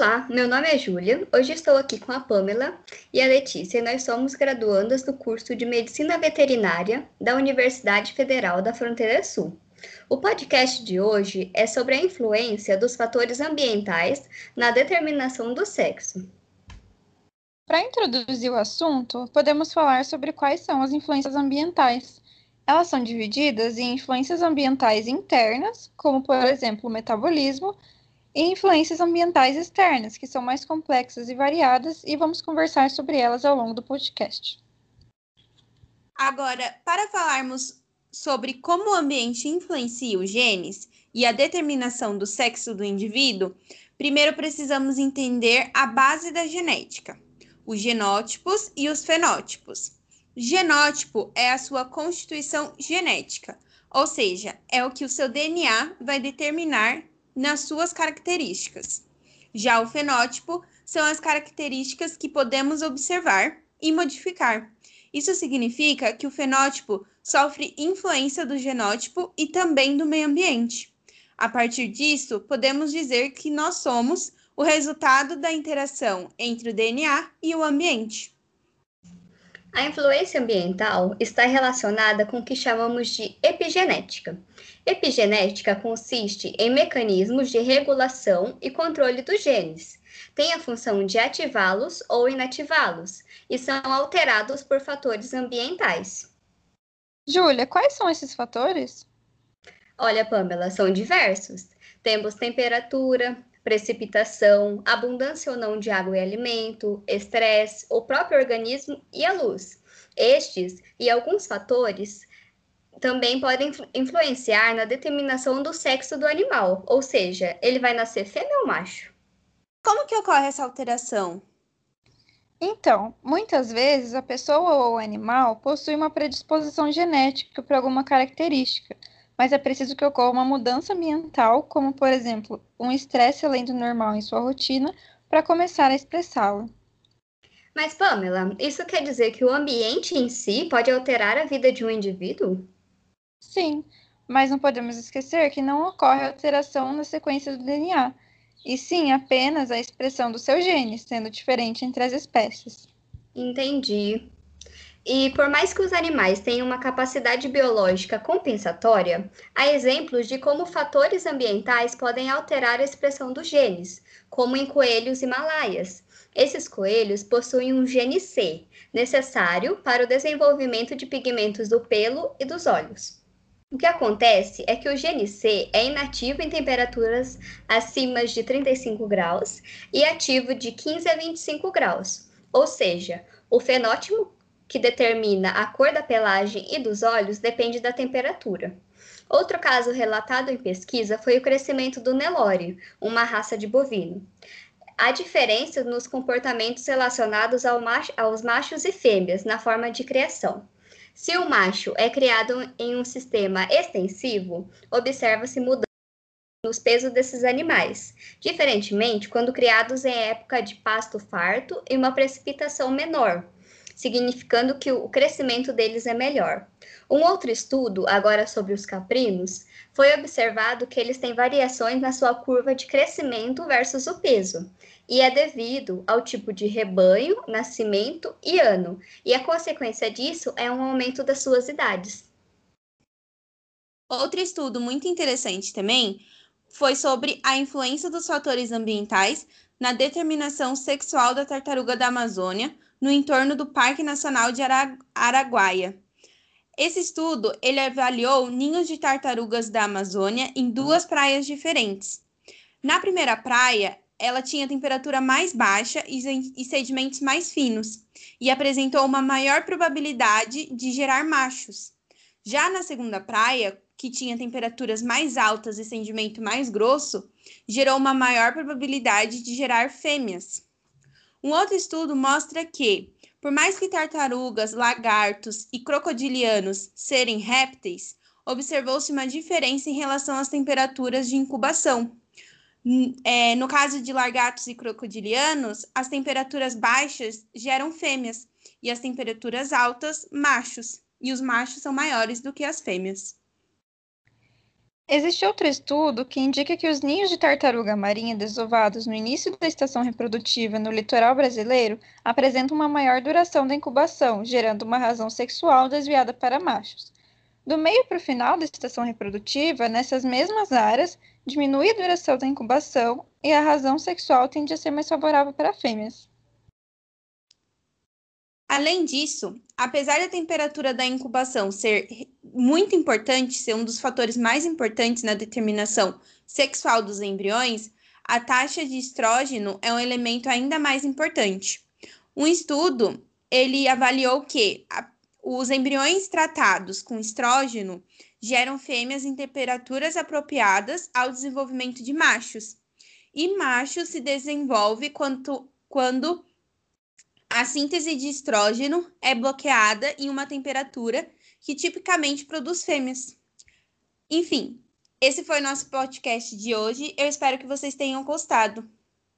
Olá, meu nome é Júlia. Hoje estou aqui com a Pamela e a Letícia e nós somos graduandas do curso de Medicina Veterinária da Universidade Federal da Fronteira Sul. O podcast de hoje é sobre a influência dos fatores ambientais na determinação do sexo. Para introduzir o assunto, podemos falar sobre quais são as influências ambientais. Elas são divididas em influências ambientais internas, como por exemplo o metabolismo, e influências ambientais externas, que são mais complexas e variadas, e vamos conversar sobre elas ao longo do podcast. Agora, para falarmos sobre como o ambiente influencia os genes e a determinação do sexo do indivíduo, primeiro precisamos entender a base da genética os genótipos e os fenótipos. Genótipo é a sua constituição genética, ou seja, é o que o seu DNA vai determinar nas suas características. Já o fenótipo são as características que podemos observar e modificar. Isso significa que o fenótipo sofre influência do genótipo e também do meio ambiente. A partir disso, podemos dizer que nós somos o resultado da interação entre o DNA e o ambiente. A influência ambiental está relacionada com o que chamamos de epigenética. Epigenética consiste em mecanismos de regulação e controle dos genes. Tem a função de ativá-los ou inativá-los e são alterados por fatores ambientais. Júlia, quais são esses fatores? Olha, Pamela, são diversos. Temos temperatura, precipitação, abundância ou não de água e alimento, estresse, o próprio organismo e a luz. Estes e alguns fatores também podem influenciar na determinação do sexo do animal, ou seja, ele vai nascer fêmea ou macho. Como que ocorre essa alteração? Então, muitas vezes a pessoa ou o animal possui uma predisposição genética para alguma característica, mas é preciso que ocorra uma mudança ambiental, como, por exemplo, um estresse além do normal em sua rotina, para começar a expressá-la. Mas, Pamela, isso quer dizer que o ambiente em si pode alterar a vida de um indivíduo? Sim, mas não podemos esquecer que não ocorre alteração na sequência do DNA, e sim apenas a expressão dos seus genes, sendo diferente entre as espécies. Entendi. E por mais que os animais tenham uma capacidade biológica compensatória, há exemplos de como fatores ambientais podem alterar a expressão dos genes, como em coelhos himalaias. Esses coelhos possuem um gene C, necessário para o desenvolvimento de pigmentos do pelo e dos olhos. O que acontece é que o gene C é inativo em temperaturas acima de 35 graus e ativo de 15 a 25 graus, ou seja, o fenótipo que determina a cor da pelagem e dos olhos depende da temperatura. Outro caso relatado em pesquisa foi o crescimento do Nelore, uma raça de bovino. Há diferenças nos comportamentos relacionados ao macho, aos machos e fêmeas na forma de criação. Se o macho é criado em um sistema extensivo, observa-se mudança nos pesos desses animais, diferentemente quando criados em época de pasto farto e uma precipitação menor, significando que o crescimento deles é melhor. Um outro estudo, agora sobre os caprinos, foi observado que eles têm variações na sua curva de crescimento versus o peso, e é devido ao tipo de rebanho, nascimento e ano, e a consequência disso é um aumento das suas idades. Outro estudo muito interessante também foi sobre a influência dos fatores ambientais na determinação sexual da tartaruga da Amazônia, no entorno do Parque Nacional de Araguaia. Esse estudo ele avaliou ninhos de tartarugas da Amazônia em duas praias diferentes. Na primeira praia, ela tinha temperatura mais baixa e sedimentos mais finos, e apresentou uma maior probabilidade de gerar machos. Já na segunda praia, que tinha temperaturas mais altas e sedimento mais grosso, gerou uma maior probabilidade de gerar fêmeas. Um outro estudo mostra que, por mais que tartarugas, lagartos e crocodilianos serem répteis, observou-se uma diferença em relação às temperaturas de incubação. É, no caso de lagartos e crocodilianos, as temperaturas baixas geram fêmeas e as temperaturas altas, machos, e os machos são maiores do que as fêmeas. Existe outro estudo que indica que os ninhos de tartaruga marinha desovados no início da estação reprodutiva no litoral brasileiro apresentam uma maior duração da incubação, gerando uma razão sexual desviada para machos. Do meio para o final da estação reprodutiva, nessas mesmas áreas, diminui a duração da incubação e a razão sexual tende a ser mais favorável para fêmeas. Além disso, apesar da temperatura da incubação ser muito importante, ser um dos fatores mais importantes na determinação sexual dos embriões, a taxa de estrógeno é um elemento ainda mais importante. Um estudo ele avaliou que a, os embriões tratados com estrógeno geram fêmeas em temperaturas apropriadas ao desenvolvimento de machos. E macho se desenvolve quando, quando a síntese de estrógeno é bloqueada em uma temperatura que tipicamente produz fêmeas. Enfim, esse foi o nosso podcast de hoje. Eu espero que vocês tenham gostado.